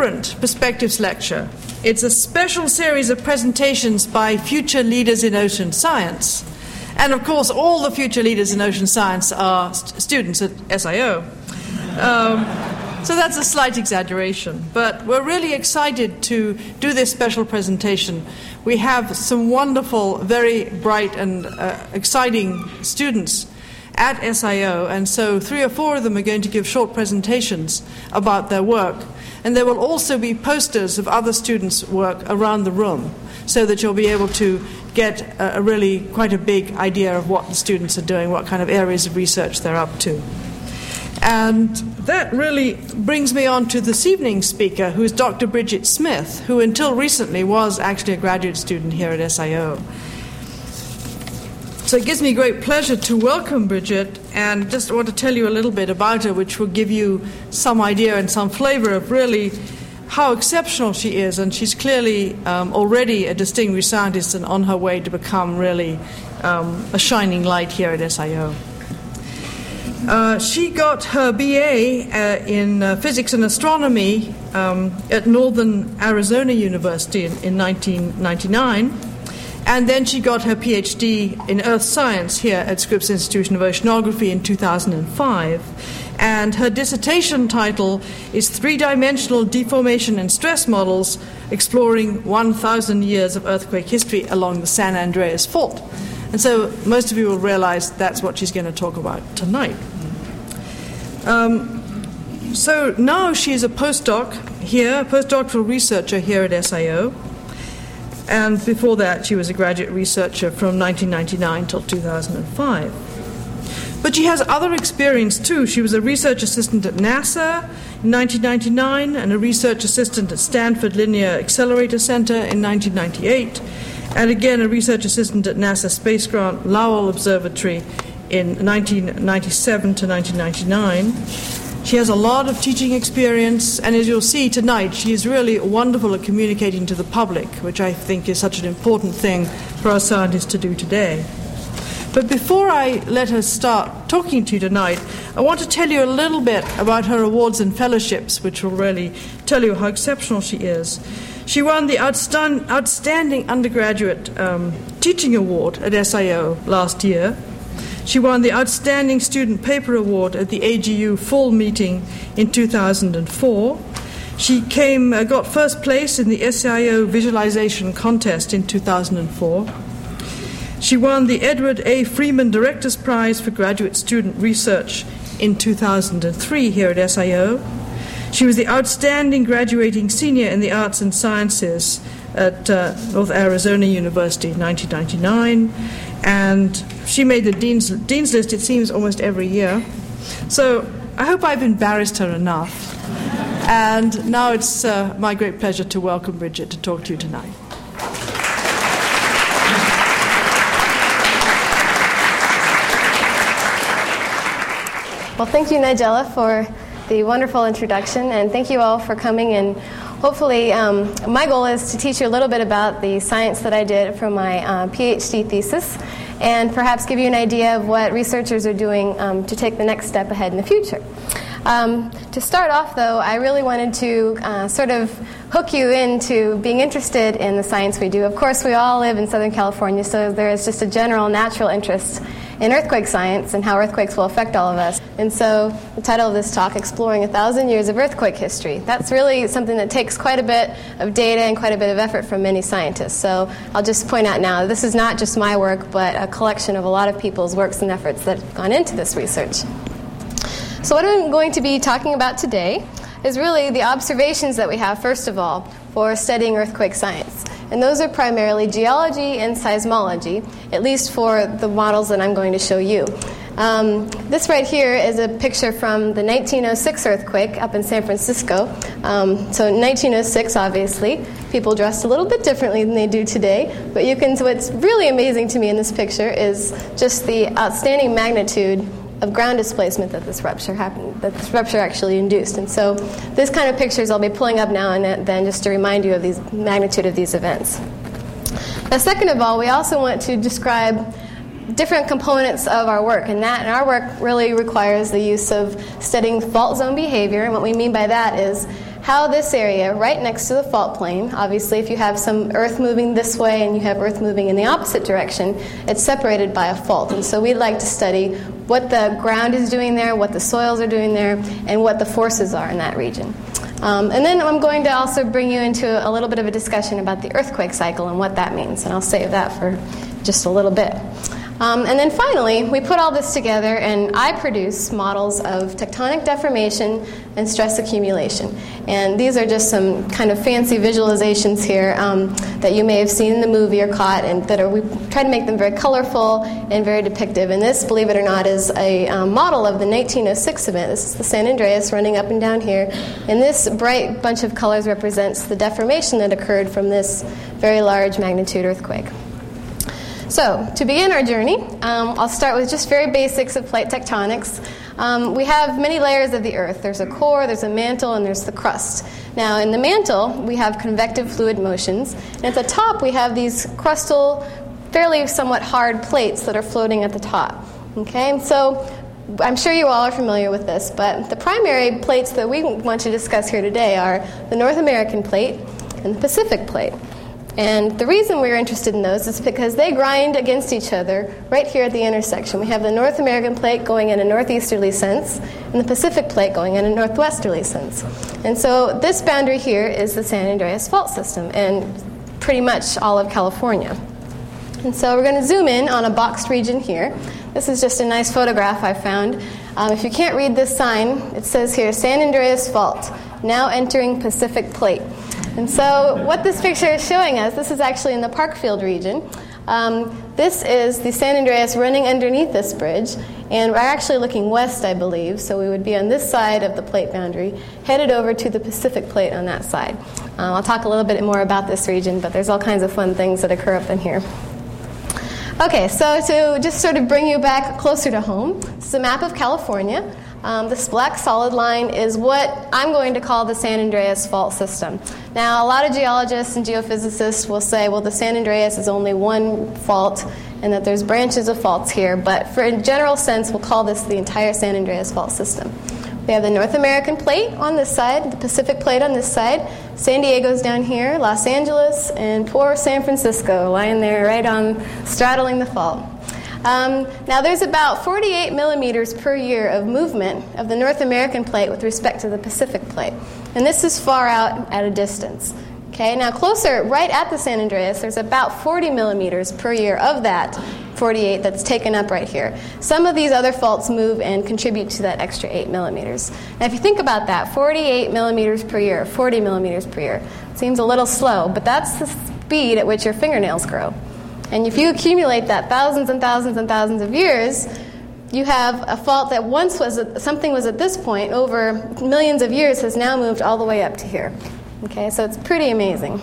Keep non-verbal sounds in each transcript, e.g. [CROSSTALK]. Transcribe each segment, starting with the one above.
different perspectives lecture. It's a special series of presentations by future leaders in ocean science. And of course, all the future leaders in ocean science are st- students at SIO. Um, so that's a slight exaggeration. But we're really excited to do this special presentation. We have some wonderful, very bright, and uh, exciting students at SIO, and so three or four of them are going to give short presentations about their work. And there will also be posters of other students' work around the room so that you'll be able to get a, a really quite a big idea of what the students are doing, what kind of areas of research they're up to. And that really brings me on to this evening's speaker, who is Dr. Bridget Smith, who until recently was actually a graduate student here at SIO. So it gives me great pleasure to welcome Bridget and just want to tell you a little bit about her, which will give you some idea and some flavor of really how exceptional she is. And she's clearly um, already a distinguished scientist and on her way to become really um, a shining light here at SIO. Uh, she got her BA uh, in uh, physics and astronomy um, at Northern Arizona University in, in 1999. And then she got her PhD in Earth Science here at Scripps Institution of Oceanography in 2005. And her dissertation title is Three Dimensional Deformation and Stress Models Exploring 1,000 Years of Earthquake History Along the San Andreas Fault. And so most of you will realize that's what she's going to talk about tonight. Um, so now she's a postdoc here, a postdoctoral researcher here at SIO. And before that, she was a graduate researcher from 1999 till 2005. But she has other experience too. She was a research assistant at NASA in 1999 and a research assistant at Stanford Linear Accelerator Center in 1998, and again a research assistant at NASA Space Grant Lowell Observatory in 1997 to 1999. She has a lot of teaching experience, and as you'll see tonight, she is really wonderful at communicating to the public, which I think is such an important thing for our scientists to do today. But before I let her start talking to you tonight, I want to tell you a little bit about her awards and fellowships, which will really tell you how exceptional she is. She won the Outstanding Undergraduate um, Teaching Award at SIO last year. She won the Outstanding Student Paper Award at the AGU Fall Meeting in 2004. She came, uh, got first place in the SIO Visualization Contest in 2004. She won the Edward A. Frieman Director's Prize for Graduate Student Research in 2003 here at SIO. She was the outstanding graduating senior in the arts and sciences at uh, North Arizona University in 1999 and she made the dean's, dean's list, it seems, almost every year. So I hope I've embarrassed her enough. And now it's uh, my great pleasure to welcome Bridget to talk to you tonight. Well, thank you, Nigella, for the wonderful introduction, and thank you all for coming and hopefully, um, my goal is to teach you a little bit about the science that I did for my uh, PhD thesis and perhaps give you an idea of what researchers are doing um, to take the next step ahead in the future. Um, to start off, though, I really wanted to uh, sort of hook you into being interested in the science we do. Of course, we all live in Southern California, so there is just a general natural interest in earthquake science and how earthquakes will affect all of us. And so, the title of this talk, Exploring a Thousand Years of Earthquake History, that's really something that takes quite a bit of data and quite a bit of effort from many scientists. So, I'll just point out now this is not just my work, but a collection of a lot of people's works and efforts that have gone into this research. So, what I'm going to be talking about today is really the observations that we have, first of all, for studying earthquake science and those are primarily geology and seismology, at least for the models that I'm going to show you. Um, this right here is a picture from the 1906 earthquake up in San Francisco. Um, so, 1906, obviously, people dressed a little bit differently than they do today. But you can. What's really amazing to me in this picture is just the outstanding magnitude of ground displacement that this rupture happened, that this rupture actually induced. And so, this kind of pictures I'll be pulling up now and then just to remind you of the magnitude of these events. Now, second of all, we also want to describe different components of our work, and that and our work really requires the use of studying fault zone behavior. And what we mean by that is how this area, right next to the fault plane, obviously, if you have some earth moving this way and you have earth moving in the opposite direction, it's separated by a fault. And so we'd like to study what the ground is doing there, what the soils are doing there, and what the forces are in that region. Um, and then I'm going to also bring you into a little bit of a discussion about the earthquake cycle and what that means, and I'll save that for just a little bit. Um, and then finally, we put all this together, and I produce models of tectonic deformation and stress accumulation. And these are just some kind of fancy visualizations here um, that you may have seen in the movie or caught, and that are we try to make them very colorful and very depictive. And this, believe it or not, is a um, model of the 1906 event. This is the San Andreas running up and down here, and this bright bunch of colors represents the deformation that occurred from this very large magnitude earthquake. So, to begin our journey, um, I'll start with just very basics of plate tectonics. Um, we have many layers of the Earth. There's a core, there's a mantle, and there's the crust. Now, in the mantle, we have convective fluid motions, and at the top, we have these crustal, fairly somewhat hard plates that are floating at the top. Okay, so I'm sure you all are familiar with this, but the primary plates that we want to discuss here today are the North American plate and the Pacific plate. And the reason we're interested in those is because they grind against each other right here at the intersection. We have the North American plate going in a northeasterly sense, and the Pacific plate going in a northwesterly sense. And so this boundary here is the San Andreas Fault System, and pretty much all of California. And so we're going to zoom in on a boxed region here. This is just a nice photograph I found. Um, if you can't read this sign, it says here San Andreas Fault, now entering Pacific Plate. And so, what this picture is showing us, this is actually in the Parkfield region. Um, this is the San Andreas running underneath this bridge, and we're actually looking west, I believe, so we would be on this side of the plate boundary, headed over to the Pacific plate on that side. Uh, I'll talk a little bit more about this region, but there's all kinds of fun things that occur up in here. Okay, so to just sort of bring you back closer to home, this is a map of California. Um, this black solid line is what I'm going to call the San Andreas fault system. Now, a lot of geologists and geophysicists will say, well, the San Andreas is only one fault and that there's branches of faults here, but for a general sense, we'll call this the entire San Andreas fault system. We have the North American plate on this side, the Pacific plate on this side, San Diego's down here, Los Angeles, and poor San Francisco lying there right on straddling the fault. Um, now, there's about 48 millimeters per year of movement of the North American plate with respect to the Pacific plate. And this is far out at a distance. Okay, now closer, right at the San Andreas, there's about 40 millimeters per year of that 48 that's taken up right here. Some of these other faults move and contribute to that extra 8 millimeters. Now, if you think about that, 48 millimeters per year, 40 millimeters per year, seems a little slow, but that's the speed at which your fingernails grow. And if you accumulate that thousands and thousands and thousands of years, you have a fault that once was at, something was at this point over millions of years has now moved all the way up to here. Okay, so it's pretty amazing.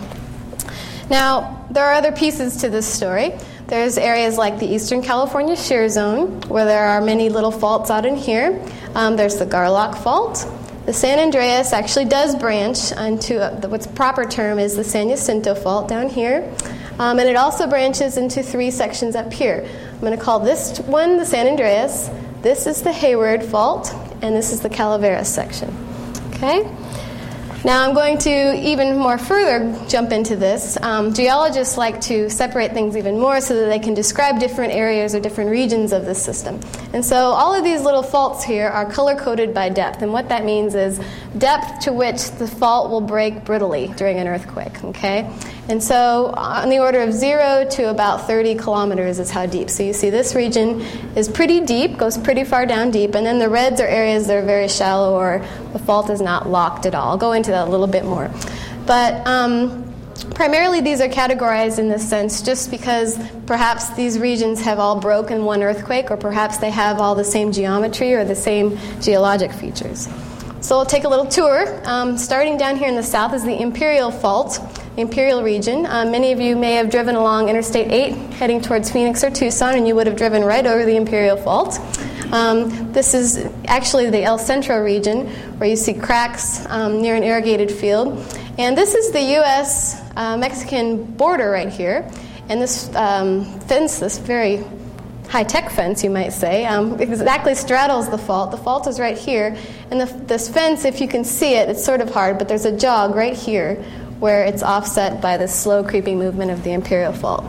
Now, there are other pieces to this story. There's areas like the Eastern California Shear Zone, where there are many little faults out in here. Um, there's the Garlock Fault. The San Andreas actually does branch onto a, what's proper term is the San Jacinto Fault down here. Um, and it also branches into three sections up here. I'm going to call this one the San Andreas, this is the Hayward Fault, and this is the Calaveras section. Okay? Now, I'm going to even more further jump into this. Um, geologists like to separate things even more so that they can describe different areas or different regions of this system. And so, all of these little faults here are color coded by depth. And what that means is depth to which the fault will break brittly during an earthquake. Okay? And so, on the order of zero to about 30 kilometers is how deep. So, you see, this region is pretty deep, goes pretty far down deep, and then the reds are areas that are very shallow or the fault is not locked at all. I'll go into that a little bit more. But um, primarily, these are categorized in this sense just because perhaps these regions have all broken one earthquake, or perhaps they have all the same geometry or the same geologic features. So, we'll take a little tour. Um, starting down here in the south is the Imperial Fault. Imperial region. Um, many of you may have driven along Interstate 8 heading towards Phoenix or Tucson, and you would have driven right over the Imperial Fault. Um, this is actually the El Centro region where you see cracks um, near an irrigated field. And this is the U.S. Uh, Mexican border right here. And this um, fence, this very high tech fence, you might say, um, exactly straddles the fault. The fault is right here, and the, this fence, if you can see it, it's sort of hard, but there's a jog right here where it's offset by the slow creeping movement of the imperial fault.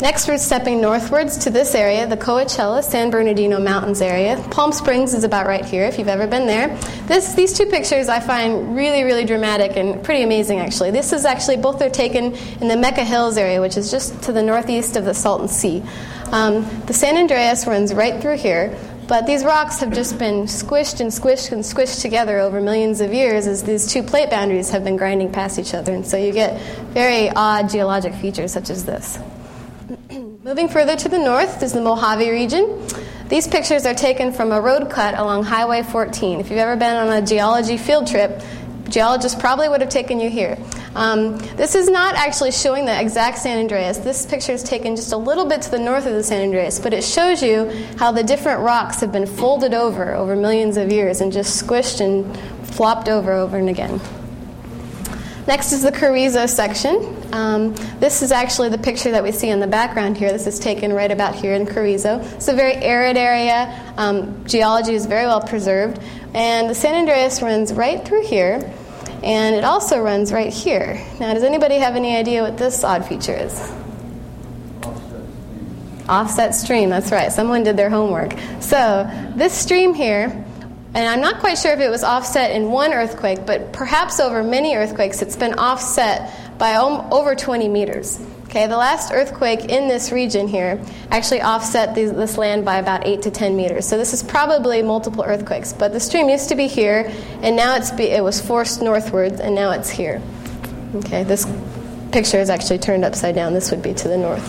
Next, we're stepping northwards to this area, the Coachella San Bernardino Mountains area. Palm Springs is about right here if you've ever been there. This, these two pictures I find really, really dramatic and pretty amazing actually. This is actually, both are taken in the Mecca Hills area, which is just to the northeast of the Salton Sea. Um, the San Andreas runs right through here, but these rocks have just been squished and squished and squished together over millions of years as these two plate boundaries have been grinding past each other. And so you get very odd geologic features such as this. [CLEARS THROAT] Moving further to the north is the Mojave region. These pictures are taken from a road cut along Highway 14. If you've ever been on a geology field trip, geologists probably would have taken you here. Um, this is not actually showing the exact San Andreas. This picture is taken just a little bit to the north of the San Andreas, but it shows you how the different rocks have been folded over over millions of years and just squished and flopped over over and again. Next is the Carrizo section. Um, this is actually the picture that we see in the background here. This is taken right about here in Carrizo. It's a very arid area. Um, geology is very well preserved. And the San Andreas runs right through here, and it also runs right here. Now, does anybody have any idea what this odd feature is? Offset stream, that's right. Someone did their homework. So, this stream here and I'm not quite sure if it was offset in one earthquake, but perhaps over many earthquakes, it's been offset by over 20 meters. Okay, the last earthquake in this region here actually offset this land by about 8 to 10 meters. So this is probably multiple earthquakes. But the stream used to be here, and now it's be, it was forced northwards, and now it's here. Okay, this picture is actually turned upside down. This would be to the north.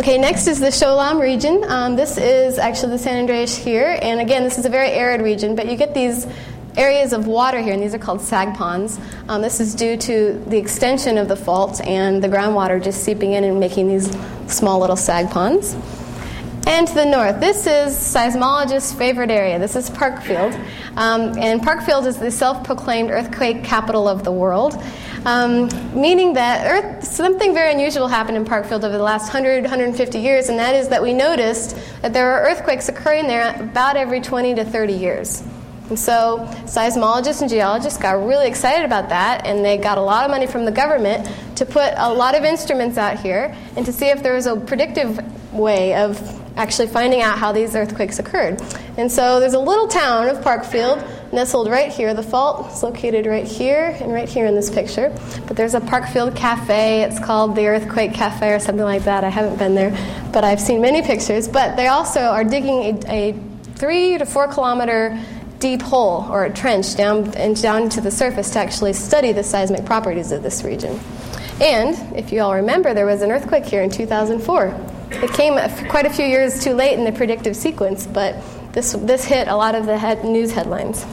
Okay, next is the Cholame region. Um, this is actually the San Andreas here, and again, this is a very arid region, but you get these areas of water here, and these are called sag ponds. Um, this is due to the extension of the fault and the groundwater just seeping in and making these small little sag ponds. And to the north, this is seismologists' favorite area. This is Parkfield. Um, and Parkfield is the self proclaimed earthquake capital of the world. Um, meaning that Earth, something very unusual happened in Parkfield over the last 100, 150 years, and that is that we noticed that there are earthquakes occurring there about every 20 to 30 years. And so seismologists and geologists got really excited about that, and they got a lot of money from the government to put a lot of instruments out here and to see if there was a predictive way of actually finding out how these earthquakes occurred. And so there's a little town of Parkfield nestled right here. The fault is located right here and right here in this picture. But there's a Parkfield Cafe. It's called the Earthquake Cafe or something like that. I haven't been there, but I've seen many pictures. But they also are digging a, a three to four kilometer deep hole or a trench down and down to the surface to actually study the seismic properties of this region. And if you all remember, there was an earthquake here in 2004. It came quite a few years too late in the predictive sequence, but this, this hit a lot of the head, news headlines.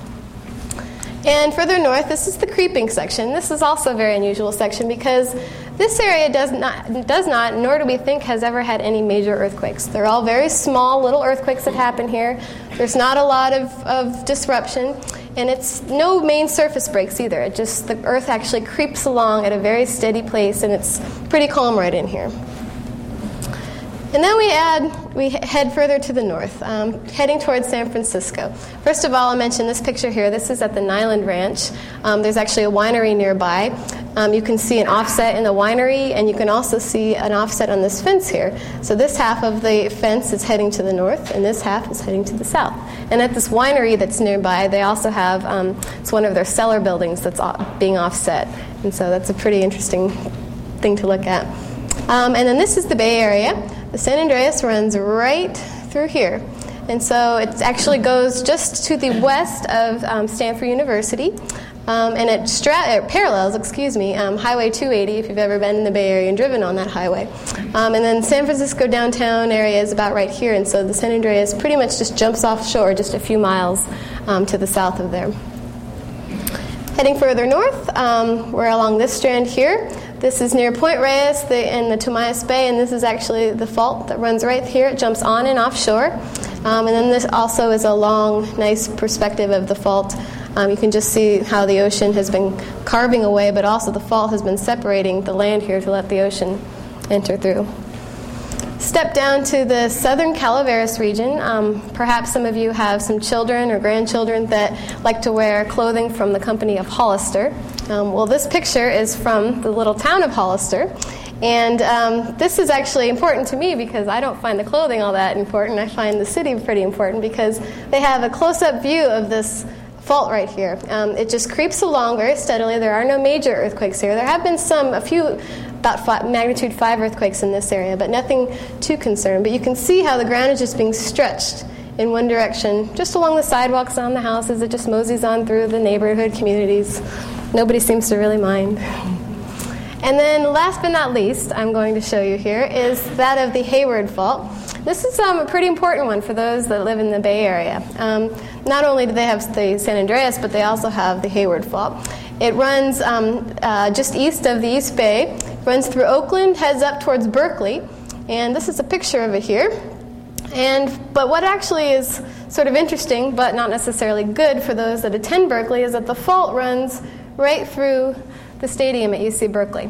And further north, this is the creeping section. This is also a very unusual section because this area does not, does not, nor do we think, has ever had any major earthquakes. They're all very small little earthquakes that happen here. There's not a lot of, of disruption, and it's no main surface breaks either. It just, the earth actually creeps along at a very steady pace, and it's pretty calm right in here. And then we add, we head further to the north, um, heading towards San Francisco. First of all, I'll mention this picture here. This is at the Nyland Ranch. Um, there's actually a winery nearby. Um, you can see an offset in the winery, and you can also see an offset on this fence here. So this half of the fence is heading to the north, and this half is heading to the south. And at this winery that's nearby, they also have um, it's one of their cellar buildings that's being offset, and so that's a pretty interesting thing to look at. Um, and then this is the Bay Area. The San Andreas runs right through here. And so it actually goes just to the west of um, Stanford University. Um, and it, stra- parallels, excuse me, um, Highway 280 if you've ever been in the Bay Area and driven on that highway. Um, and then San Francisco downtown area is about right here, and so the San Andreas pretty much just jumps offshore just a few miles um, to the south of there. Heading further north, um, we're along this strand here. This is near Point Reyes the, in the Tomales Bay, and this is actually the fault that runs right here. It jumps on and offshore. Um, and then this also is a long, nice perspective of the fault. Um, you can just see how the ocean has been carving away, but also the fault has been separating the land here to let the ocean enter through. Step down to the southern Calaveras region. Um, perhaps some of you have some children or grandchildren that like to wear clothing from the company of Hollister. Um, well, this picture is from the little town of Hollister. And um, this is actually important to me because I don't find the clothing all that important. I find the city pretty important because they have a close up view of this fault right here. Um, it just creeps along very steadily. There are no major earthquakes here. There have been some, a few about five, magnitude 5 earthquakes in this area, but nothing too concerned. But you can see how the ground is just being stretched in one direction, just along the sidewalks on the houses. It just moseys on through the neighborhood communities. Nobody seems to really mind. And then, last but not least, I'm going to show you here is that of the Hayward Fault. This is um, a pretty important one for those that live in the Bay Area. Um, not only do they have the San Andreas, but they also have the Hayward Fault. It runs um, uh, just east of the East Bay, runs through Oakland, heads up towards Berkeley, and this is a picture of it here. And but what actually is sort of interesting, but not necessarily good for those that attend Berkeley, is that the fault runs right through the stadium at UC Berkeley.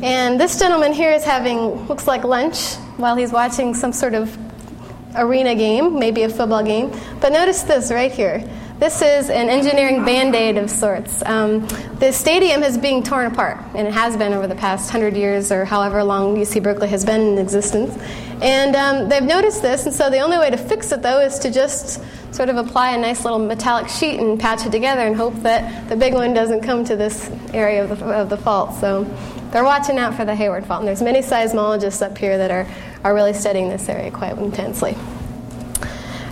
And this gentleman here is having, looks like lunch while he's watching some sort of arena game, maybe a football game. But notice this right here. This is an engineering band aid of sorts. Um, the stadium is being torn apart, and it has been over the past hundred years or however long UC Berkeley has been in existence. And um, they've noticed this, and so the only way to fix it, though, is to just sort of apply a nice little metallic sheet and patch it together and hope that the big one doesn't come to this area of the, of the fault. So they're watching out for the Hayward Fault, and there's many seismologists up here that are, are really studying this area quite intensely.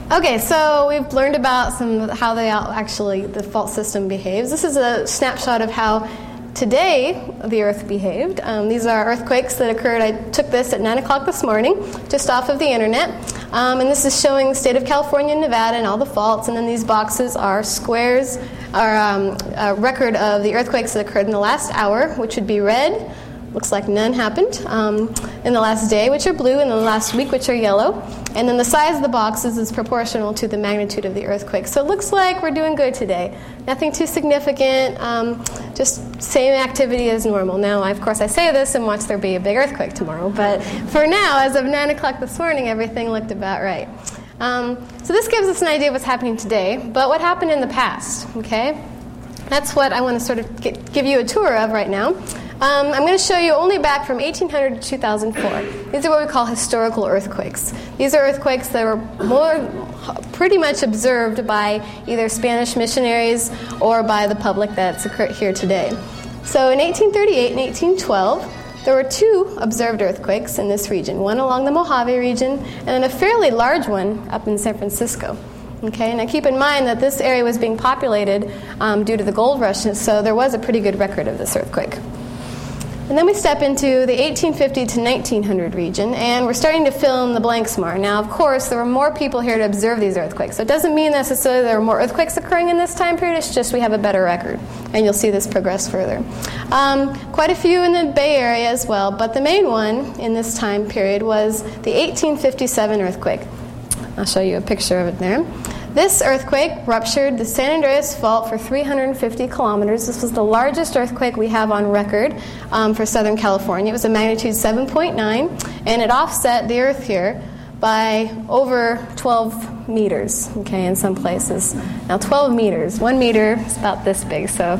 Okay, so we've learned about some how they actually the fault system behaves. This is a snapshot of how today the Earth behaved. Um, these are earthquakes that occurred. I took this at 9 o'clock this morning, just off of the internet. Um, and this is showing the state of California and Nevada and all the faults. And then these boxes are squares, are um, a record of the earthquakes that occurred in the last hour, which would be red. Looks like none happened um, in the last day, which are blue, and the last week, which are yellow. And then the size of the boxes is proportional to the magnitude of the earthquake. So it looks like we're doing good today. Nothing too significant, um, just same activity as normal. Now, of course, I say this and watch there be a big earthquake tomorrow, but for now, as of 9 o'clock this morning, everything looked about right. Um, so this gives us an idea of what's happening today, but what happened in the past, okay? That's what I want to sort of get, give you a tour of right now. Um, I'm going to show you only back from 1800 to 2004. These are what we call historical earthquakes. These are earthquakes that were more pretty much observed by either Spanish missionaries or by the public that's occurred here today. So in 1838 and 1812, there were two observed earthquakes in this region, one along the Mojave region and then a fairly large one up in San Francisco. Okay, now keep in mind that this area was being populated um, due to the gold rush, so there was a pretty good record of this earthquake. And then we step into the 1850 to 1900 region, and we're starting to fill in the blanks more. Now, of course, there were more people here to observe these earthquakes. So it doesn't mean necessarily there are more earthquakes occurring in this time period, it's just we have a better record. And you'll see this progress further. Um, quite a few in the Bay Area as well, but the main one in this time period was the 1857 earthquake. I'll show you a picture of it there. This earthquake ruptured the San Andreas Fault for 350 kilometers. This was the largest earthquake we have on record um, for Southern California. It was a magnitude 7.9, and it offset the Earth here by over 12 meters, okay, in some places. Now, 12 meters, one meter is about this big, so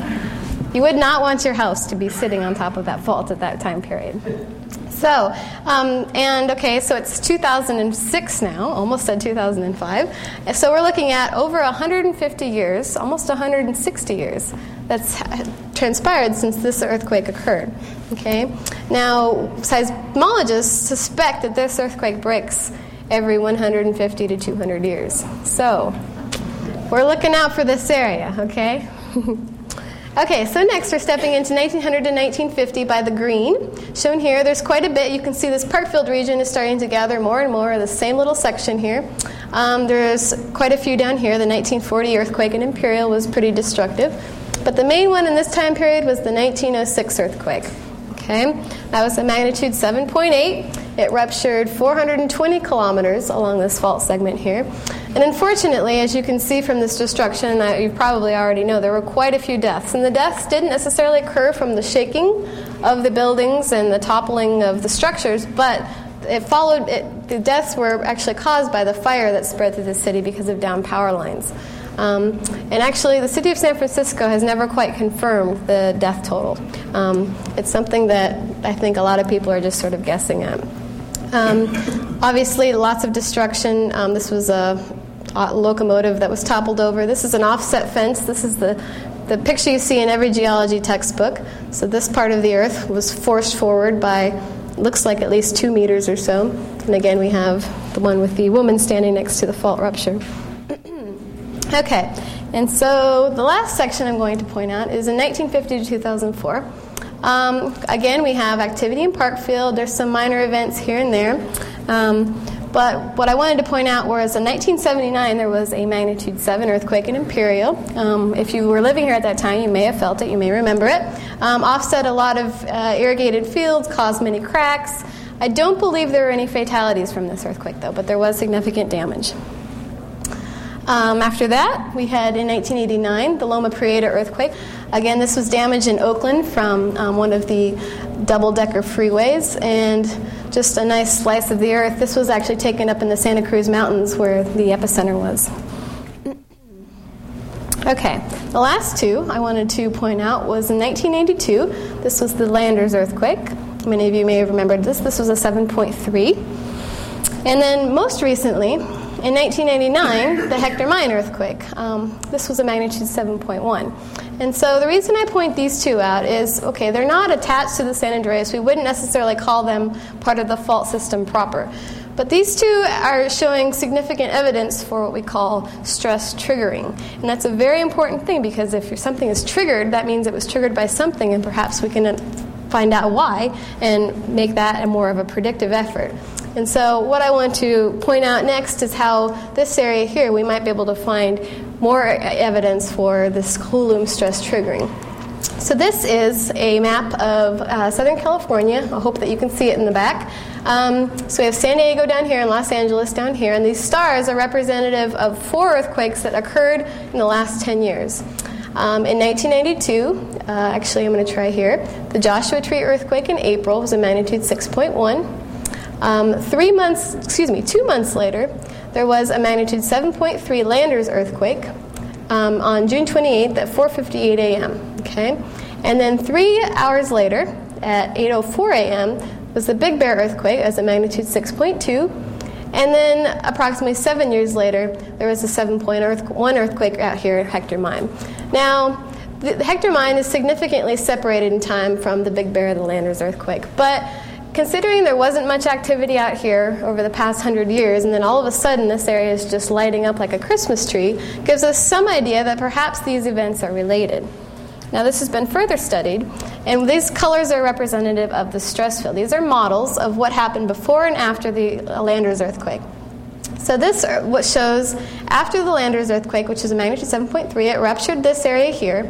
you would not want your house to be sitting on top of that fault at that time period. So, um, and okay, so it's 2006 now, almost said 2005. So we're looking at over 150 years, almost 160 years that's transpired since this earthquake occurred. Okay, now seismologists suspect that this earthquake breaks every 150 to 200 years. So we're looking out for this area, okay? [LAUGHS] Okay, so next we're stepping into 1900 to 1950 by the green. Shown here, there's quite a bit. You can see this Parkfield region is starting to gather more and more the same little section here. Um, there's quite a few down here. The 1940 earthquake in Imperial was pretty destructive. But the main one in this time period was the 1906 earthquake. Okay, that was a magnitude 7.8. It ruptured 420 kilometers along this fault segment here. And unfortunately, as you can see from this destruction, uh, you probably already know, there were quite a few deaths. And the deaths didn't necessarily occur from the shaking of the buildings and the toppling of the structures, but it followed, it, the deaths were actually caused by the fire that spread through the city because of down power lines. Um, and actually, the city of San Francisco has never quite confirmed the death total. Um, it's something that I think a lot of people are just sort of guessing at. Um, obviously, lots of destruction. Um, this was a locomotive that was toppled over. This is an offset fence. This is the the picture you see in every geology textbook. So this part of the Earth was forced forward by looks like at least two meters or so. And again, we have the one with the woman standing next to the fault rupture. [CLEARS THROAT] okay, and so the last section I'm going to point out is in 1950 to 2004. Um, again, we have activity in Parkfield. There's some minor events here and there. Um, but what I wanted to point out was in 1979 there was a magnitude 7 earthquake in Imperial. Um, if you were living here at that time, you may have felt it, you may remember it. Um, offset a lot of uh, irrigated fields, caused many cracks. I don't believe there were any fatalities from this earthquake, though, but there was significant damage. Um, after that, we had in 1989 the Loma Prieta earthquake. Again, this was damage in Oakland from um, one of the double decker freeways and just a nice slice of the earth. This was actually taken up in the Santa Cruz Mountains where the epicenter was. Okay, the last two I wanted to point out was in 1992. This was the Landers earthquake. Many of you may have remembered this. This was a 7.3. And then most recently, in 1989, the Hector Mine earthquake. Um, this was a magnitude 7.1. And so the reason I point these two out is okay, they're not attached to the San Andreas. We wouldn't necessarily call them part of the fault system proper. But these two are showing significant evidence for what we call stress triggering. And that's a very important thing because if something is triggered, that means it was triggered by something, and perhaps we can find out why and make that a more of a predictive effort. And so, what I want to point out next is how this area here we might be able to find more evidence for this Coulomb stress triggering. So, this is a map of uh, Southern California. I hope that you can see it in the back. Um, so, we have San Diego down here and Los Angeles down here, and these stars are representative of four earthquakes that occurred in the last 10 years. Um, in 1992, uh, actually, I'm going to try here, the Joshua Tree earthquake in April was a magnitude 6.1. Um, three months, excuse me, two months later, there was a magnitude 7.3 Landers earthquake um, on June 28th at 4:58 a.m. Okay, and then three hours later, at 8:04 a.m., was the Big Bear earthquake as a magnitude 6.2. And then, approximately seven years later, there was a 7.1 earthquake out here at Hector Mine. Now, the Hector Mine is significantly separated in time from the Big Bear and the Landers earthquake, but considering there wasn't much activity out here over the past hundred years, and then all of a sudden this area is just lighting up like a Christmas tree, gives us some idea that perhaps these events are related. Now, this has been further studied, and these colors are representative of the stress field. These are models of what happened before and after the Landers earthquake. So, this what shows after the Landers earthquake, which is a magnitude 7.3, it ruptured this area here.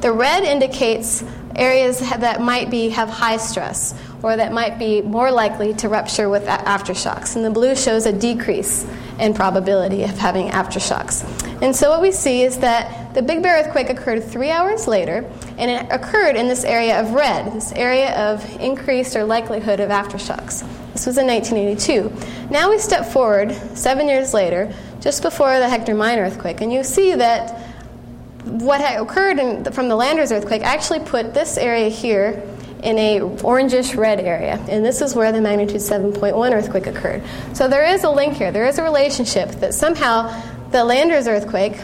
The red indicates areas that might be have high stress or that might be more likely to rupture with aftershocks. And the blue shows a decrease in probability of having aftershocks. And so what we see is that the Big Bear earthquake occurred three hours later, and it occurred in this area of red, this area of increased or likelihood of aftershocks. This was in 1982. Now we step forward seven years later, just before the Hector Mine earthquake, and you see that what had occurred in, from the Landers earthquake actually put this area here in a orangish red area, and this is where the magnitude 7.1 earthquake occurred. So there is a link here. There is a relationship that somehow the Landers earthquake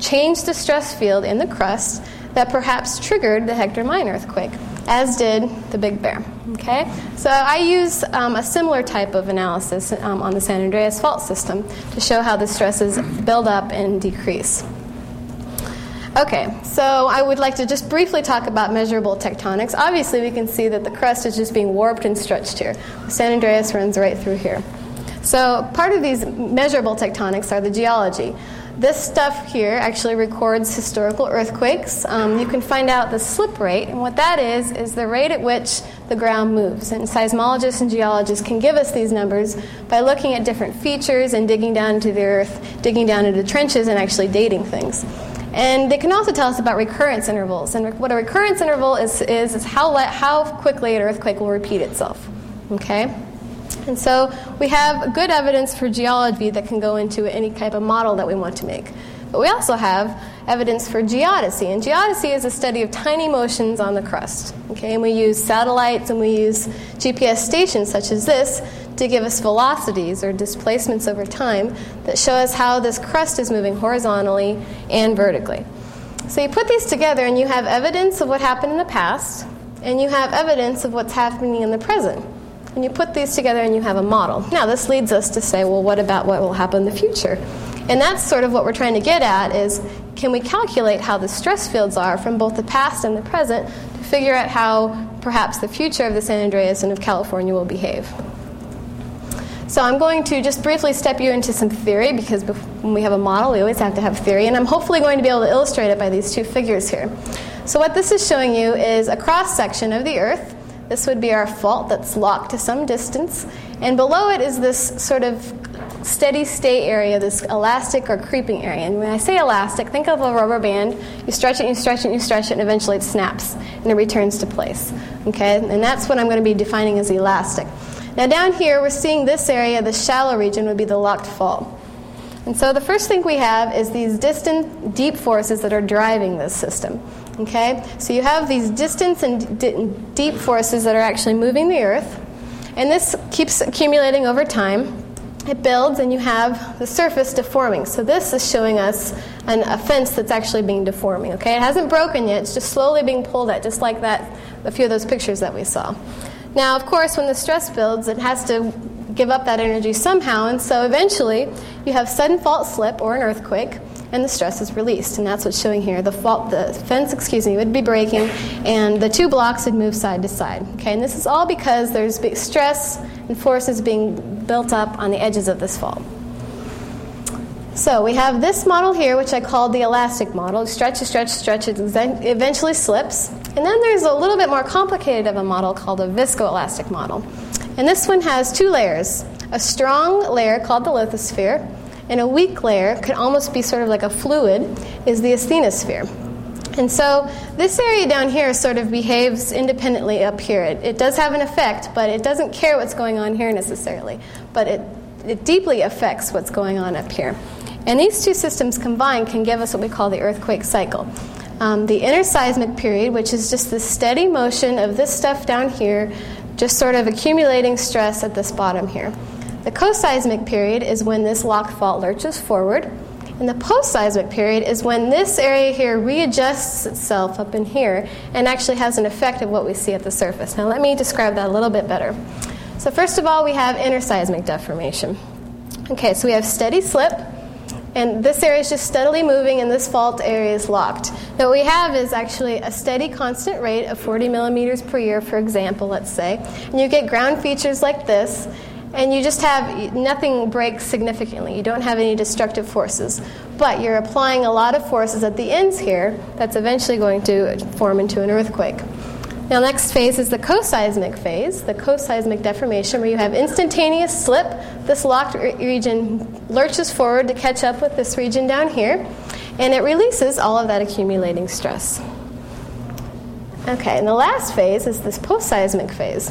changed the stress field in the crust that perhaps triggered the Hector Mine earthquake, as did the Big Bear. Okay, so I use um, a similar type of analysis um, on the San Andreas fault system to show how the stresses build up and decrease. Okay, so I would like to just briefly talk about measurable tectonics. Obviously, we can see that the crust is just being warped and stretched here. San Andreas runs right through here. So, part of these measurable tectonics are the geology. This stuff here actually records historical earthquakes. Um, you can find out the slip rate, and what that is, is the rate at which the ground moves. And seismologists and geologists can give us these numbers by looking at different features and digging down into the earth, digging down into trenches, and actually dating things. And they can also tell us about recurrence intervals. And what a recurrence interval is, is, is how, how quickly an earthquake will repeat itself. Okay? And so we have good evidence for geology that can go into any type of model that we want to make. But we also have evidence for geodesy. And geodesy is a study of tiny motions on the crust. Okay, and we use satellites and we use GPS stations such as this to give us velocities or displacements over time that show us how this crust is moving horizontally and vertically. So you put these together and you have evidence of what happened in the past and you have evidence of what's happening in the present. And you put these together and you have a model. Now, this leads us to say, well, what about what will happen in the future? And that's sort of what we're trying to get at is can we calculate how the stress fields are from both the past and the present to figure out how perhaps the future of the San Andreas and of California will behave? So I'm going to just briefly step you into some theory because when we have a model, we always have to have theory, and I'm hopefully going to be able to illustrate it by these two figures here. So what this is showing you is a cross section of the Earth. This would be our fault that's locked to some distance, and below it is this sort of steady state area, this elastic or creeping area. And when I say elastic, think of a rubber band. You stretch it, you stretch it, you stretch it, and eventually it snaps and it returns to place. Okay? And that's what I'm going to be defining as elastic. Now, down here, we're seeing this area, the shallow region, would be the locked fault. And so the first thing we have is these distant, deep forces that are driving this system. Okay? So you have these distant and d- deep forces that are actually moving the Earth. And this keeps accumulating over time it builds and you have the surface deforming. So this is showing us an, a fence that's actually being deforming. Okay, it hasn't broken yet; it's just slowly being pulled at, just like that. A few of those pictures that we saw. Now, of course, when the stress builds, it has to give up that energy somehow, and so eventually you have sudden fault slip or an earthquake, and the stress is released, and that's what's showing here. The fault, the fence, excuse me, would be breaking, and the two blocks would move side to side. Okay, and this is all because there's stress and forces being built up on the edges of this fault. So we have this model here, which I called the elastic model. It stretches, stretches, stretches, eventually slips. And then there's a little bit more complicated of a model called a viscoelastic model. And this one has two layers a strong layer called the lithosphere, and a weak layer, could almost be sort of like a fluid, is the asthenosphere. And so this area down here sort of behaves independently up here. It, it, does have an effect, but it doesn't care what's going on here necessarily. But it, it deeply affects what's going on up here. And these two systems combined can give us what we call the earthquake cycle. Um, the interseismic period, which is just the steady motion of this stuff down here, just sort of accumulating stress at this bottom here. The coseismic period is when this locked fault lurches forward. And the post-seismic period is when this area here readjusts itself up in here and actually has an effect of what we see at the surface. Now let me describe that a little bit better. So first of all, we have interseismic deformation. Okay, so we have steady slip, and this area is just steadily moving, and this fault area is locked. Now, what we have is actually a steady constant rate of 40 millimeters per year, for example, let's say, and you get ground features like this, and you just have nothing breaks significantly. You don't have any destructive forces, but you're applying a lot of forces at the ends here that's eventually going to form into an earthquake. Now, next phase is the coseismic phase, the coseismic deformation, where you have instantaneous slip. This locked region lurches forward to catch up with this region down here, and it releases all of that accumulating stress. Okay, and the last phase is this postseismic phase.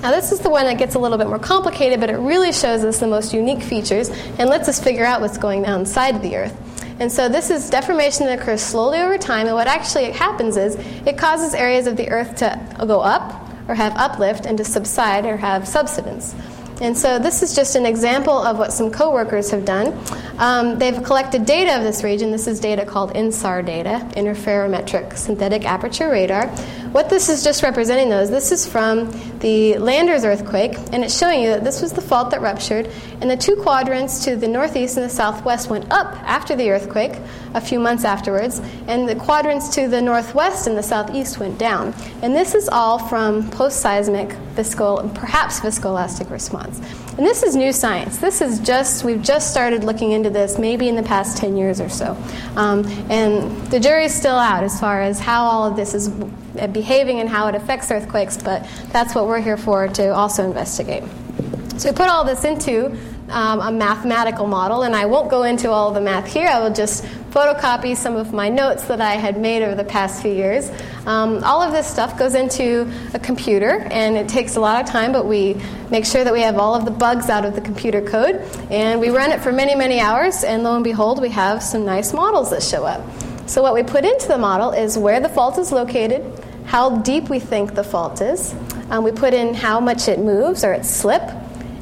Now, this is the one that gets a little bit more complicated, but it really shows us the most unique features and lets us figure out what's going on inside the Earth. And so, this is deformation that occurs slowly over time, and what actually happens is it causes areas of the Earth to go up or have uplift and to subside or have subsidence. And so this is just an example of what some coworkers have done. Um, they've collected data of this region. This is data called INSAR data, Interferometric Synthetic Aperture Radar. What this is just representing, though, is this is from the Landers earthquake, and it's showing you that this was the fault that ruptured, and the two quadrants to the northeast and the southwest went up after the earthquake, a few months afterwards, and the quadrants to the northwest and the southeast went down. And this is all from post seismic visco, perhaps viscoelastic response. And this is new science. This is just, we've just started looking into this maybe in the past 10 years or so. Um, and the jury's still out as far as how all of this is behaving and how it affects earthquakes, but that's what we're here for to also investigate. So we put all this into um, a mathematical model, and I won't go into all the math here. I will just photocopy some of my notes that I had made over the past few years. Um, all of this stuff goes into a computer, and it takes a lot of time, but we make sure that we have all of the bugs out of the computer code, and we run it for many, many hours, and lo and behold, we have some nice models that show up. So, what we put into the model is where the fault is located, how deep we think the fault is, um, we put in how much it moves or its slip,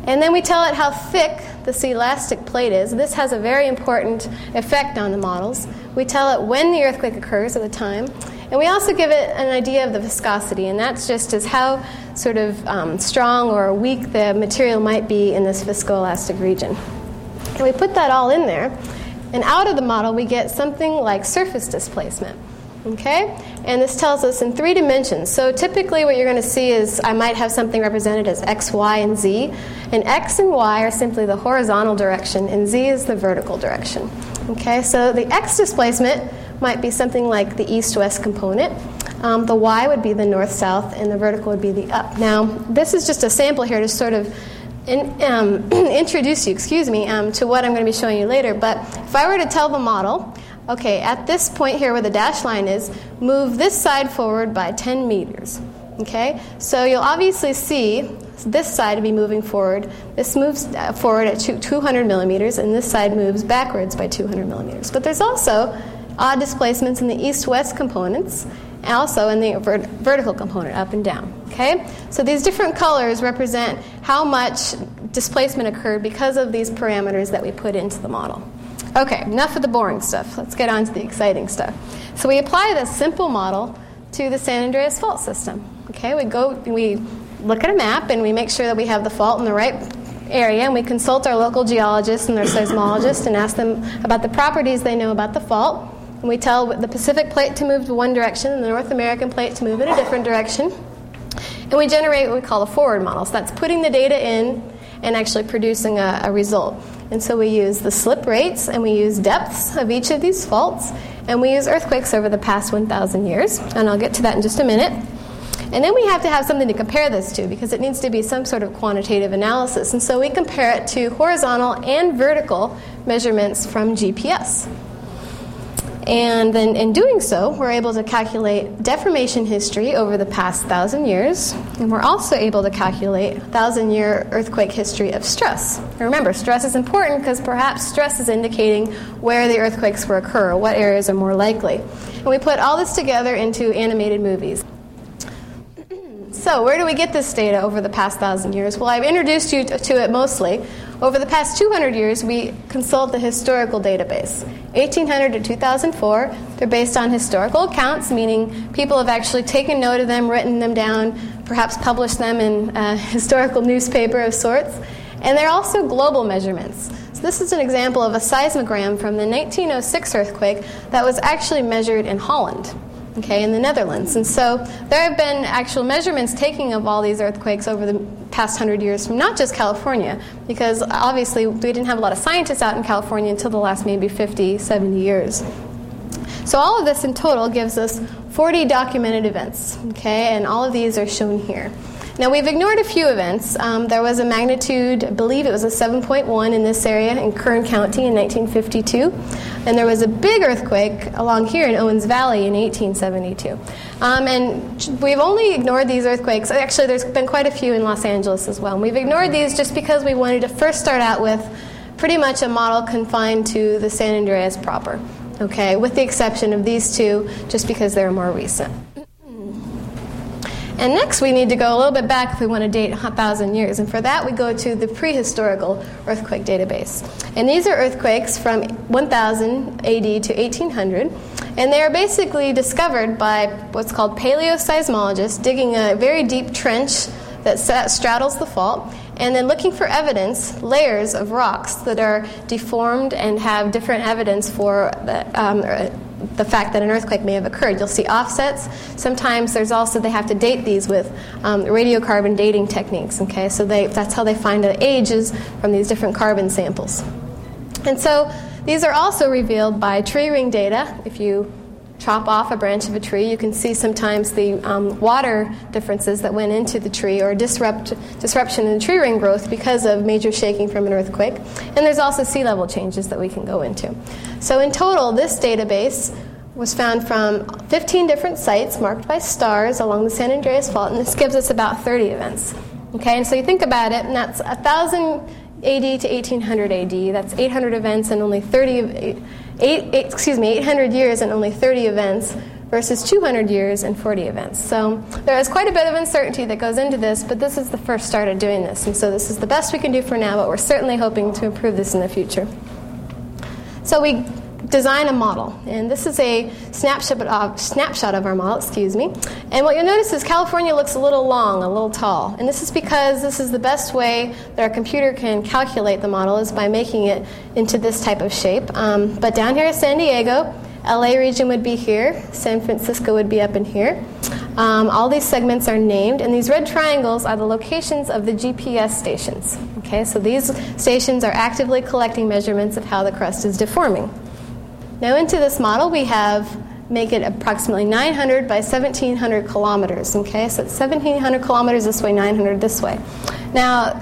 and then we tell it how thick this elastic plate is. This has a very important effect on the models. We tell it when the earthquake occurs at the time, and we also give it an idea of the viscosity, and that's just as how sort of um, strong or weak the material might be in this viscoelastic region. And we put that all in there, and out of the model we get something like surface displacement. Okay? And this tells us in three dimensions. So typically, what you're going to see is I might have something represented as x, y, and z. And x and y are simply the horizontal direction, and z is the vertical direction. Okay? So the x displacement might be something like the east west component. Um, the y would be the north south, and the vertical would be the up. Now, this is just a sample here to sort of in, um, [CLEARS THROAT] introduce you, excuse me, um, to what I'm going to be showing you later. But if I were to tell the model, Okay, at this point here where the dash line is, move this side forward by 10 meters. Okay, so you'll obviously see this side be moving forward. This moves uh, forward at 200 millimeters, and this side moves backwards by 200 millimeters. But there's also odd displacements in the east west components, and also in the vert- vertical component, up and down. Okay, so these different colors represent how much displacement occurred because of these parameters that we put into the model. Okay, enough of the boring stuff. Let's get on to the exciting stuff. So we apply this simple model to the San Andreas fault system. Okay, we go, we look at a map and we make sure that we have the fault in the right area, and we consult our local geologists and their seismologists and ask them about the properties they know about the fault. And we tell the Pacific plate to move to one direction and the North American plate to move in a different direction. And we generate what we call a forward model. So that's putting the data in and actually producing a, a result. And so we use the slip rates and we use depths of each of these faults, and we use earthquakes over the past 1,000 years. And I'll get to that in just a minute. And then we have to have something to compare this to because it needs to be some sort of quantitative analysis. And so we compare it to horizontal and vertical measurements from GPS. And then in doing so, we're able to calculate deformation history over the past thousand years, and we're also able to calculate thousand year earthquake history of stress. And remember, stress is important because perhaps stress is indicating where the earthquakes will occur, what areas are more likely. And we put all this together into animated movies. [CLEARS THROAT] So, where do we get this data over the past thousand years? Well, I've introduced you to it mostly. Over the past 200 years, we consult the historical database. 1800 to 2004, they're based on historical accounts, meaning people have actually taken note of them, written them down, perhaps published them in a [LAUGHS] historical newspaper of sorts. And they're also global measurements. So, this is an example of a seismogram from the 1906 earthquake that was actually measured in Holland okay, in the Netherlands. And so there have been actual measurements taking of all these earthquakes over the past hundred years from not just California, because obviously we didn't have a lot of scientists out in California until the last maybe 50, 70 years. So all of this in total gives us 40 documented events, okay, and all of these are shown here. Now, we've ignored a few events. Um, there was a magnitude, I believe it was a 7.1 in this area in Kern County in 1952. And there was a big earthquake along here in Owens Valley in 1872. Um, and we've only ignored these earthquakes. Actually, there's been quite a few in Los Angeles as well. And we've ignored these just because we wanted to first start out with pretty much a model confined to the San Andreas proper, okay, with the exception of these two, just because they're more recent. And next, we need to go a little bit back if we want to date 1,000 years. And for that, we go to the prehistorical earthquake database. And these are earthquakes from 1000 AD to 1800. And they are basically discovered by what's called paleoseismologists digging a very deep trench that straddles the fault and then looking for evidence, layers of rocks that are deformed and have different evidence for the, um, the fact that an earthquake may have occurred. You'll see offsets. Sometimes there's also they have to date these with um, radiocarbon dating techniques. Okay, so they, that's how they find the ages from these different carbon samples. And so these are also revealed by tree ring data. If you chop off a branch of a tree, you can see sometimes the um, water differences that went into the tree or disrupt, disruption in the tree ring growth because of major shaking from an earthquake. And there's also sea level changes that we can go into. So, in total, this database was found from 15 different sites marked by stars along the San Andreas Fault, and this gives us about 30 events. Okay, and so you think about it, and that's 1,000 AD to 1800 AD. That's 800 events and only 30, eight, eight, excuse me, 800 years and only 30 events versus 200 years and 40 events. So there is quite a bit of uncertainty that goes into this, but this is the first start of doing this. And so this is the best we can do for now, but we're certainly hoping to improve this in the future. So we design a model. And this is a snapshot of, snapshot of our model, excuse me. And what you'll notice is California looks a little long, a little tall. And this is because this is the best way that our computer can calculate the model is by making it into this type of shape. Um, but down here is San Diego. LA region would be here, San Francisco would be up in here. Um, all these segments are named, and these red triangles are the locations of the GPS stations. Okay, so these stations are actively collecting measurements of how the crust is deforming. Now into this model we have make it approximately 900 by 1700 kilometers. Okay, so it's 1700 kilometers this way, 900 this way. Now,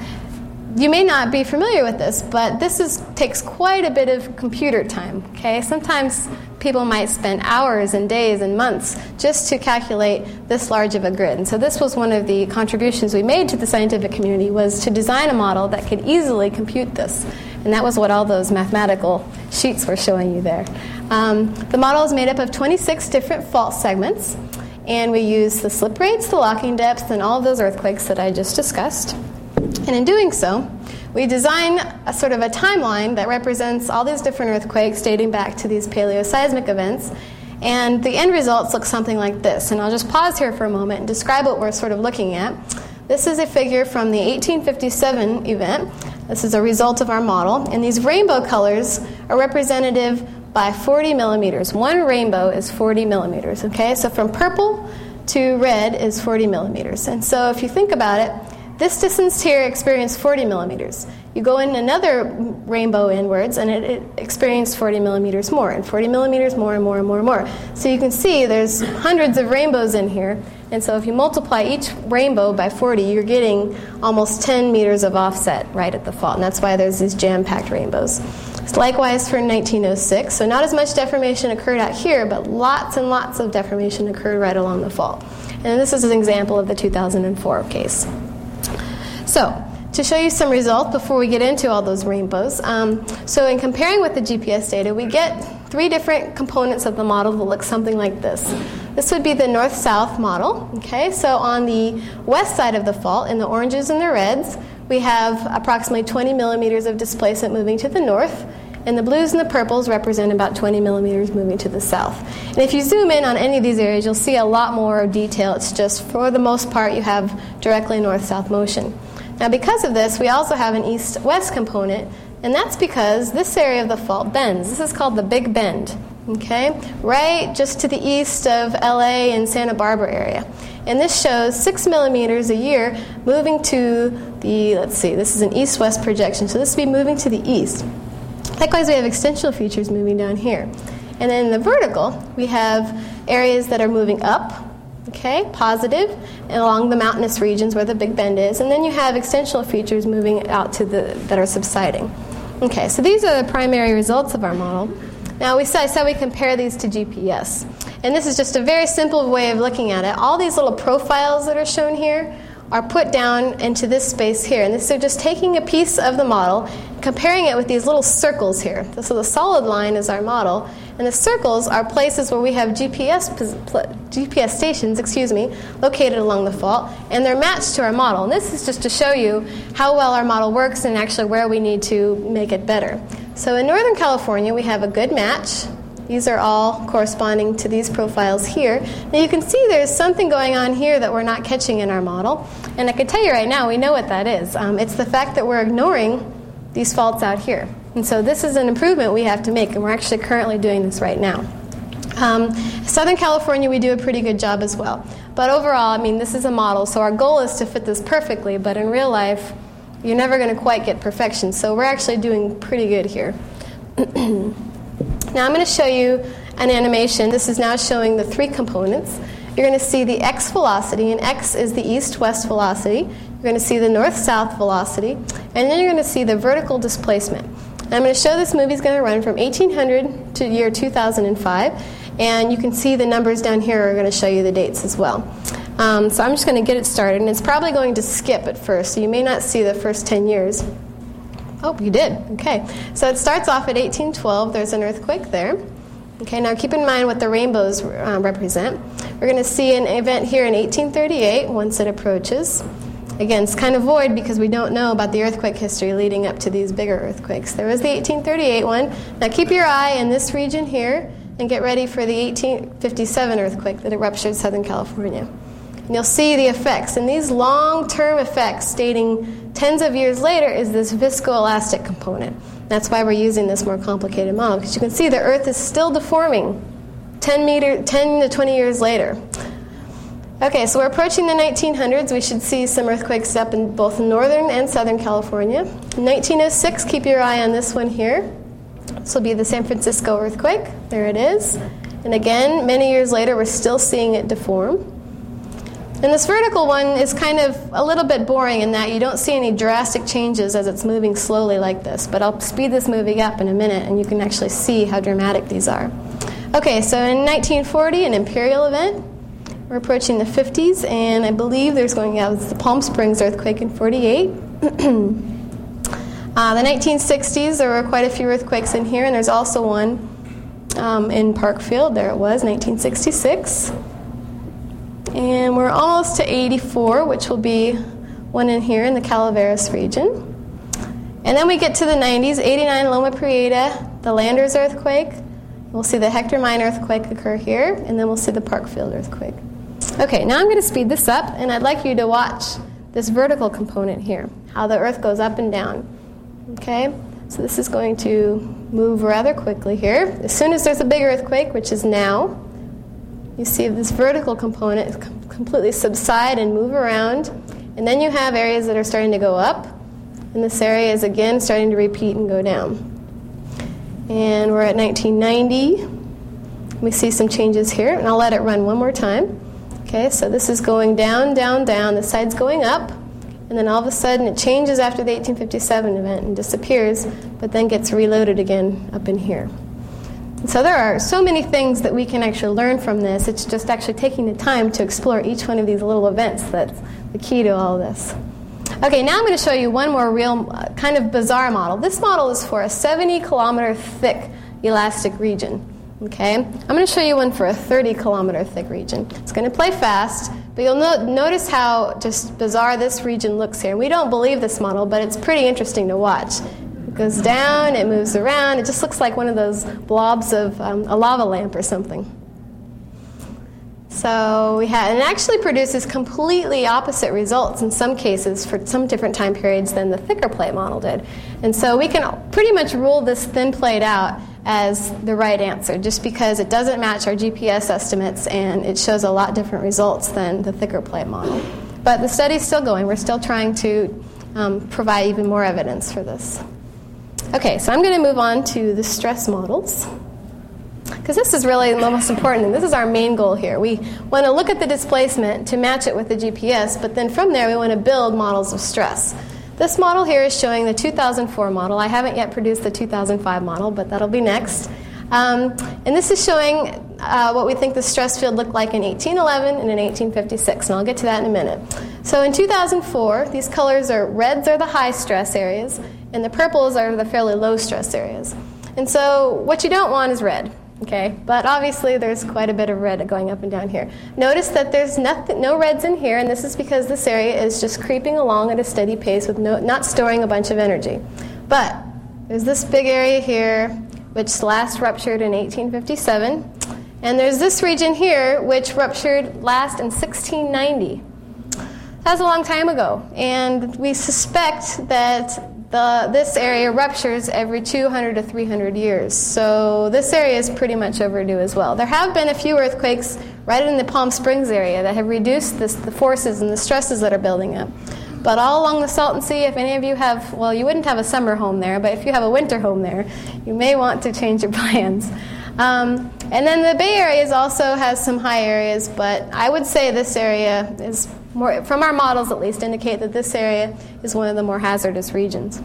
you may not be familiar with this, but this is, takes quite a bit of computer time. Okay, sometimes people might spend hours and days and months just to calculate this large of a grid. And so this was one of the contributions we made to the scientific community was to design a model that could easily compute this. And that was what all those mathematical sheets were showing you there. Um, the model is made up of 26 different fault segments, and we use the slip rates, the locking depths, and all those earthquakes that I just discussed. And in doing so, we design a sort of a timeline that represents all these different earthquakes dating back to these paleoseismic events. And the end results look something like this. And I'll just pause here for a moment and describe what we're sort of looking at. This is a figure from the 1857 event. This is a result of our model. And these rainbow colors are representative by 40 millimeters. One rainbow is 40 millimeters, okay? So from purple to red is 40 millimeters. And so if you think about it, this distance here experienced 40 millimeters. You go in another rainbow inwards, and it, it, experienced 40 millimeters more, and 40 millimeters more, and more, and more, and more. So you can see there's hundreds of rainbows in here, and so if you multiply each rainbow by 40, you're getting almost 10 meters of offset right at the fault, and that's why there's these jam-packed rainbows. Likewise for 1906, so not as much deformation occurred out here, but lots and lots of deformation occurred right along the fault. And this is an example of the 2004 case. So, to show you some results before we get into all those rainbows. Um, so, in comparing with the GPS data, we get three different components of the model that look something like this. This would be the north south model. Okay, so on the west side of the fault, in the oranges and the reds, we have approximately 20 millimeters of displacement moving to the north. And the blues and the purples represent about 20 millimeters moving to the south. And if you zoom in on any of these areas, you'll see a lot more detail. It's just, for the most part, you have directly north south motion. Now, because of this, we also have an east west component, and that's because this area of the fault bends. This is called the Big Bend, okay? Right just to the east of LA and Santa Barbara area. And this shows six millimeters a year moving to the, let's see, this is an east west projection, so this would be moving to the east. Likewise, we have extensional features moving down here. And then in the vertical, we have areas that are moving up okay, positive, along the mountainous regions where the Big Bend is, and then you have extensional features moving out to the that are subsiding. Okay, so these are the primary results of our model. Now we said, said we compare these to GPS, and this is just a very simple way of looking at it. All these little profiles that are shown here are put down into this space here. And so just taking a piece of the model, comparing it with these little circles here. So the solid line is our model, and the circles are places where we have GPS, GPS stations, excuse me, located along the fault, and they're matched to our model. And this is just to show you how well our model works and actually where we need to make it better. So in Northern California, we have a good match these are all corresponding to these profiles here. Now you can see there's something going on here that we're not catching in our model. And I can tell you right now, we know what that is. Um, it's the fact that we're ignoring these faults out here. And so this is an improvement we have to make, and we're actually currently doing this right now. Um, Southern California, we do a pretty good job as well. But overall, I mean, this is a model, so our goal is to fit this perfectly, but in real life, you're never going to quite get perfection. So we're actually doing pretty good here. [CLEARS THROAT] Now I'm going to show you an animation. This is now showing the three components. You're going to see the x velocity, and x is the east west velocity. You're going to see the north south velocity, and then you're going to see the vertical displacement. And I'm going to show this movie is going to run from 1800 to year 2005, and you can see the numbers down here are going to show you the dates as well. Um, so I'm just going to get it started, and it's probably going to skip at first, so you may not see the first 10 years. Oh, you did. Okay. So it starts off at 1812. There's an earthquake there. Okay, now keep in mind what the rainbows uh, represent. We're going to see an event here in 1838 once it approaches. Again, it's kind of void because we don't know about the earthquake history leading up to these bigger earthquakes. There was the 1838 one. Now keep your eye in this region here and get ready for the 1857 earthquake that ruptured Southern California. And you'll see the effects. And these long term effects, dating tens of years later, is this viscoelastic component. That's why we're using this more complicated model, because you can see the Earth is still deforming 10, meter, 10 to 20 years later. Okay, so we're approaching the 1900s. We should see some earthquakes up in both northern and southern California. 1906, keep your eye on this one here. This will be the San Francisco earthquake. There it is. And again, many years later, we're still seeing it deform. And this vertical one is kind of a little bit boring in that you don't see any drastic changes as it's moving slowly like this. But I'll speed this movie up in a minute and you can actually see how dramatic these are. Okay, so in 1940, an imperial event. We're approaching the 50s, and I believe there's going to be the Palm Springs earthquake in 48. [CLEARS THROAT] uh, the 1960s, there were quite a few earthquakes in here, and there's also one um, in Parkfield. There it was, 1966. And we're almost to 84, which will be one in here in the Calaveras region. And then we get to the 90s, 89 Loma Prieta, the Landers earthquake. We'll see the Hector Mine earthquake occur here, and then we'll see the Parkfield earthquake. Okay, now I'm going to speed this up, and I'd like you to watch this vertical component here, how the earth goes up and down. Okay, so this is going to move rather quickly here. As soon as there's a big earthquake, which is now, you see this vertical component completely subside and move around. And then you have areas that are starting to go up, and this area is again starting to repeat and go down. And we're at 1990. We see some changes here, and I'll let it run one more time. Okay, so this is going down, down, down. The side's going up, and then all of a sudden it changes after the 1857 event and disappears, but then gets reloaded again up in here. So there are so many things that we can actually learn from this. It's just actually taking the time to explore each one of these little events that's the key to all this. Okay, now I'm going to show you one more real uh, kind of bizarre model. This model is for a 70 kilometer thick elastic region. Okay, I'm going to show you one for a 30 kilometer thick region. It's going to play fast, but you'll no- notice how just bizarre this region looks here. We don't believe this model, but it's pretty interesting to watch. It goes down, it moves around. It just looks like one of those blobs of um, a lava lamp or something. So we had, and it actually produces completely opposite results in some cases for some different time periods than the thicker plate model did. And so we can pretty much rule this thin plate out as the right answer just because it doesn't match our GPS estimates and it shows a lot different results than the thicker plate model. But the study's still going. We're still trying to um, provide even more evidence for this. Okay, so I'm going to move on to the stress models. Because this is really the most important and This is our main goal here. We want to look at the displacement to match it with the GPS, but then from there we want to build models of stress. This model here is showing the 2004 model. I haven't yet produced the 2005 model, but that'll be next. Um, and this is showing uh, what we think the stress field looked like in 1811 and in 1856, and I'll get to that in a minute. So in 2004, these colors are reds are the high stress areas, and the purples are the fairly low stress areas. And so what you don't want is red. Okay, but obviously there's quite a bit of red going up and down here. Notice that there's nothing, no reds in here, and this is because this area is just creeping along at a steady pace with no, not storing a bunch of energy. But there's this big area here, which last ruptured in 1857, and there's this region here, which ruptured last in 1690. That was a long time ago, and we suspect that the, this area ruptures every 200 to 300 years. So this area is pretty much overdue as well. There have been a few earthquakes right in the Palm Springs area that have reduced this, the forces and the stresses that are building up. But all along the Salton Sea, if any of you have, well, you wouldn't have a summer home there, but if you have a winter home there, you may want to change your [LAUGHS] plans. Um, and then the Bay Area also has some high areas, but I would say this area is more, from our models at least, indicate that this area is one of the more hazardous regions.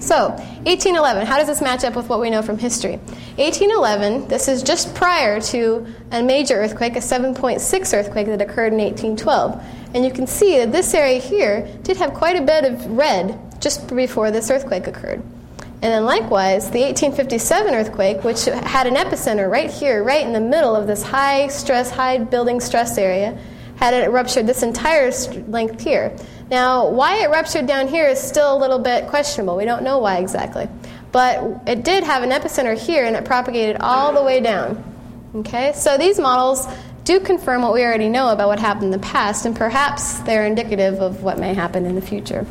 So, 1811, how does this match up with what we know from history? 1811, this is just prior to a major earthquake, a 7.6 earthquake that occurred in 1812. And you can see that this area here did have quite a bit of red just before this earthquake occurred. And then likewise, the 1857 earthquake, which had an epicenter right here, right in the middle of this high stress, high building stress area, had it ruptured this entire length here. Now, why it ruptured down here is still a little bit questionable. We don't know why exactly. But it did have an epicenter here and it propagated all the way down. Okay? So these models do confirm what we already know about what happened in the past, and perhaps they're indicative of what may happen in the future.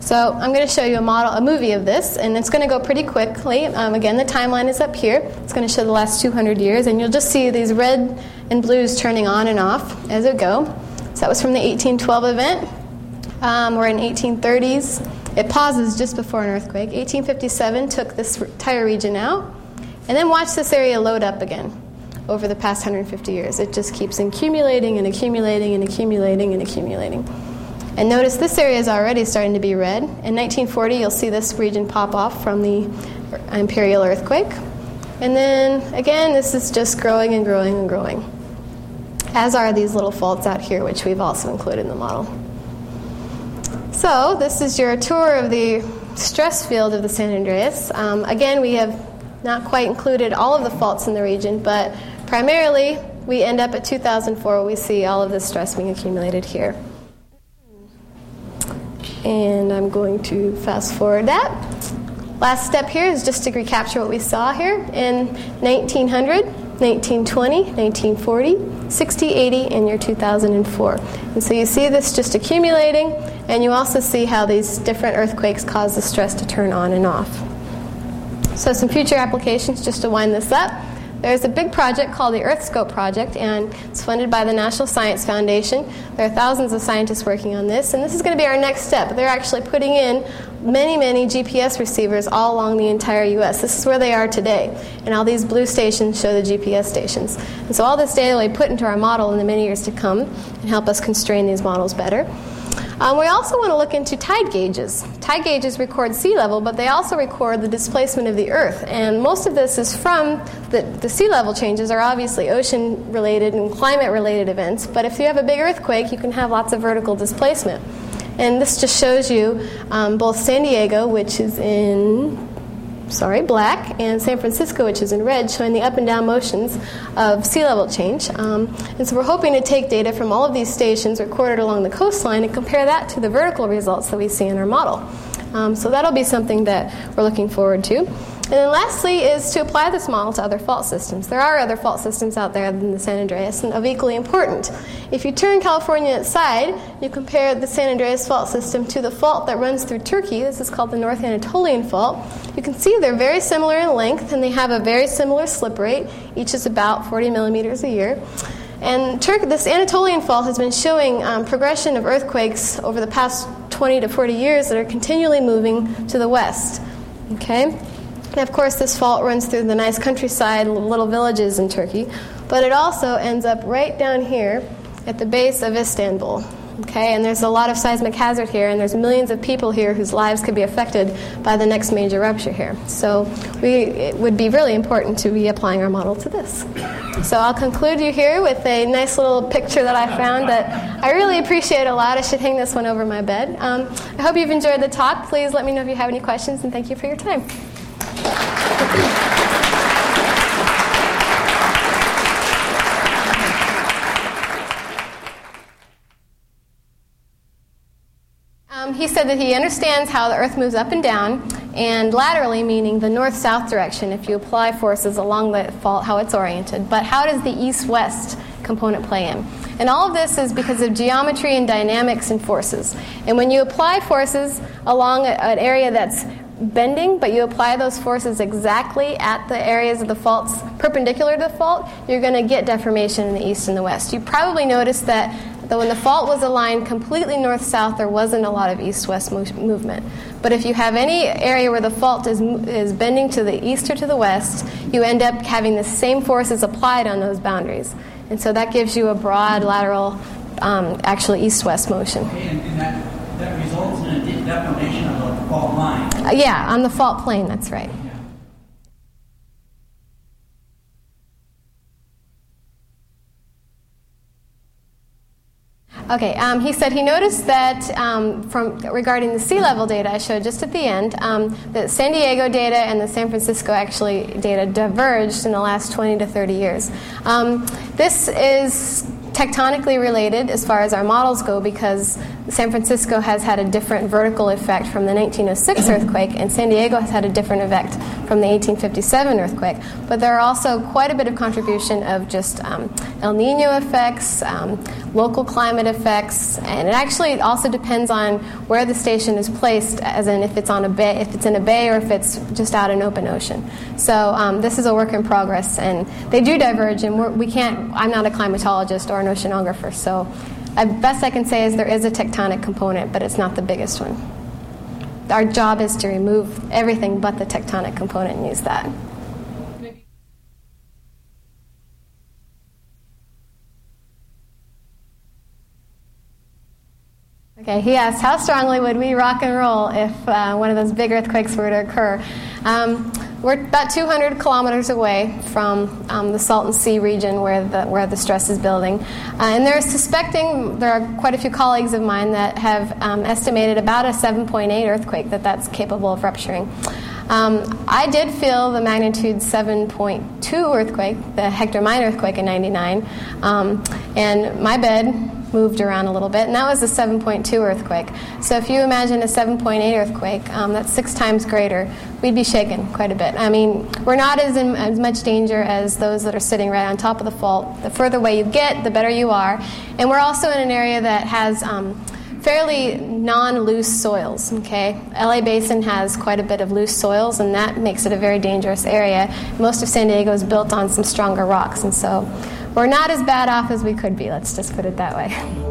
So I'm going to show you a model, a movie of this, and it's going to go pretty quickly. Um, again, the timeline is up here. It's going to show the last 200 years, and you'll just see these red and blues turning on and off as it go. So that was from the 1812 event. Um, we're in 1830s. It pauses just before an earthquake. 1857 took this entire region out, and then watch this area load up again over the past 150 years. It just keeps accumulating and accumulating and accumulating and accumulating. And notice this area is already starting to be red. In 1940, you'll see this region pop off from the imperial earthquake. And then again, this is just growing and growing and growing, as are these little faults out here, which we've also included in the model. So, this is your tour of the stress field of the San Andreas. Um, again, we have not quite included all of the faults in the region, but primarily we end up at 2004 where we see all of this stress being accumulated here. And I'm going to fast forward that. Last step here is just to recapture what we saw here in 1900, 1920, 1940, 60, 80, and year 2004. And so you see this just accumulating, and you also see how these different earthquakes cause the stress to turn on and off. So, some future applications just to wind this up. There's a big project called the EarthScope Project, and it's funded by the National Science Foundation. There are thousands of scientists working on this, and this is going to be our next step. They're actually putting in many, many GPS receivers all along the entire U.S. This is where they are today, and all these blue stations show the GPS stations. And so all this data will be put into our model in the many years to come and help us constrain these models better. Um, we also want to look into tide gauges. Tide gauges record sea level, but they also record the displacement of the Earth. And most of this is from the, the sea level changes are obviously ocean related and climate related events. But if you have a big earthquake, you can have lots of vertical displacement. And this just shows you um, both San Diego, which is in sorry, black, and San Francisco, which is in red, showing the up and down motions of sea level change. Um, and so we're hoping to take data from all of these stations recorded along the coastline and compare that to the vertical results that we see in our model. Um, so that'll be something that we're looking forward to. And then lastly is to apply this model to other fault systems. There are other fault systems out there than the San Andreas and of equally important. If you turn California aside, you compare the San Andreas fault system to the fault that runs through Turkey. This is called the North Anatolian Fault. You can see they're very similar in length and they have a very similar slip rate. Each is about 40 millimeters a year. And Turk, this Anatolian fault has been showing um, progression of earthquakes over the past 20 to 40 years that are continually moving to the west. Okay? And of course, this fault runs through the nice countryside, little villages in Turkey, but it also ends up right down here at the base of Istanbul. Okay, and there's a lot of seismic hazard here, and there's millions of people here whose lives could be affected by the next major rupture here. So, we, it would be really important to be applying our model to this. So, I'll conclude you here with a nice little picture that I found that I really appreciate a lot. I should hang this one over my bed. Um, I hope you've enjoyed the talk. Please let me know if you have any questions, and thank you for your time. Um, he said that he understands how the Earth moves up and down, and laterally, meaning the north south direction, if you apply forces along the fault, how it's oriented. But how does the east west component play in? And all of this is because of geometry and dynamics and forces. And when you apply forces along an area that's bending, but you apply those forces exactly at the areas of the faults perpendicular to the fault, you're going to get deformation in the east and the west. You probably noticed that Though when the fault was aligned completely north south, there wasn't a lot of east west mo- movement. But if you have any area where the fault is, is bending to the east or to the west, you end up having the same forces applied on those boundaries. And so that gives you a broad lateral, um, actually east west motion. Okay, and, and that, that results in a deformation of the fault line. Uh, yeah, on the fault plane, that's right. Okay, um, he said he noticed that um, from regarding the sea level data I showed just at the end, um, that San Diego data and the San Francisco actually data diverged in the last 20 to 30 years. Um, this is tectonically related as far as our models go because San Francisco has had a different vertical effect from the 1906 earthquake, and San Diego has had a different effect from the 1857 earthquake. But there are also quite a bit of contribution of just um, El Nino effects, um, local climate effects, and it actually also depends on where the station is placed, as in if it's on a bay, if it's in a bay, or if it's just out in open ocean. So um, this is a work in progress, and they do diverge, and we can't. I'm not a climatologist or an oceanographer, so the best I can say is there is a tectonic component, but it's not the biggest one. Our job is to remove everything but the tectonic component and use that. Okay, he asked, how strongly would we rock and roll if uh, one of those big earthquakes were to occur? Um, we're about 200 kilometers away from um, the Salton Sea region where the, where the stress is building. Uh, and they're suspecting, there are quite a few colleagues of mine that have um, estimated about a 7.8 earthquake that that's capable of rupturing. Um, I did feel the magnitude 7.2 earthquake, the Hector Mine earthquake in 99, um, and my bed moved around a little bit, and that was a 7.2 earthquake. So if you imagine a 7.8 earthquake, um, that's six times greater, we'd be shaken quite a bit. I mean, we're not as in as much danger as those that are sitting right on top of the fault. The further away you get, the better you are, and we're also in an area that has. Um, fairly non-loose soils okay la basin has quite a bit of loose soils and that makes it a very dangerous area most of san diego is built on some stronger rocks and so we're not as bad off as we could be, let's just put it that way.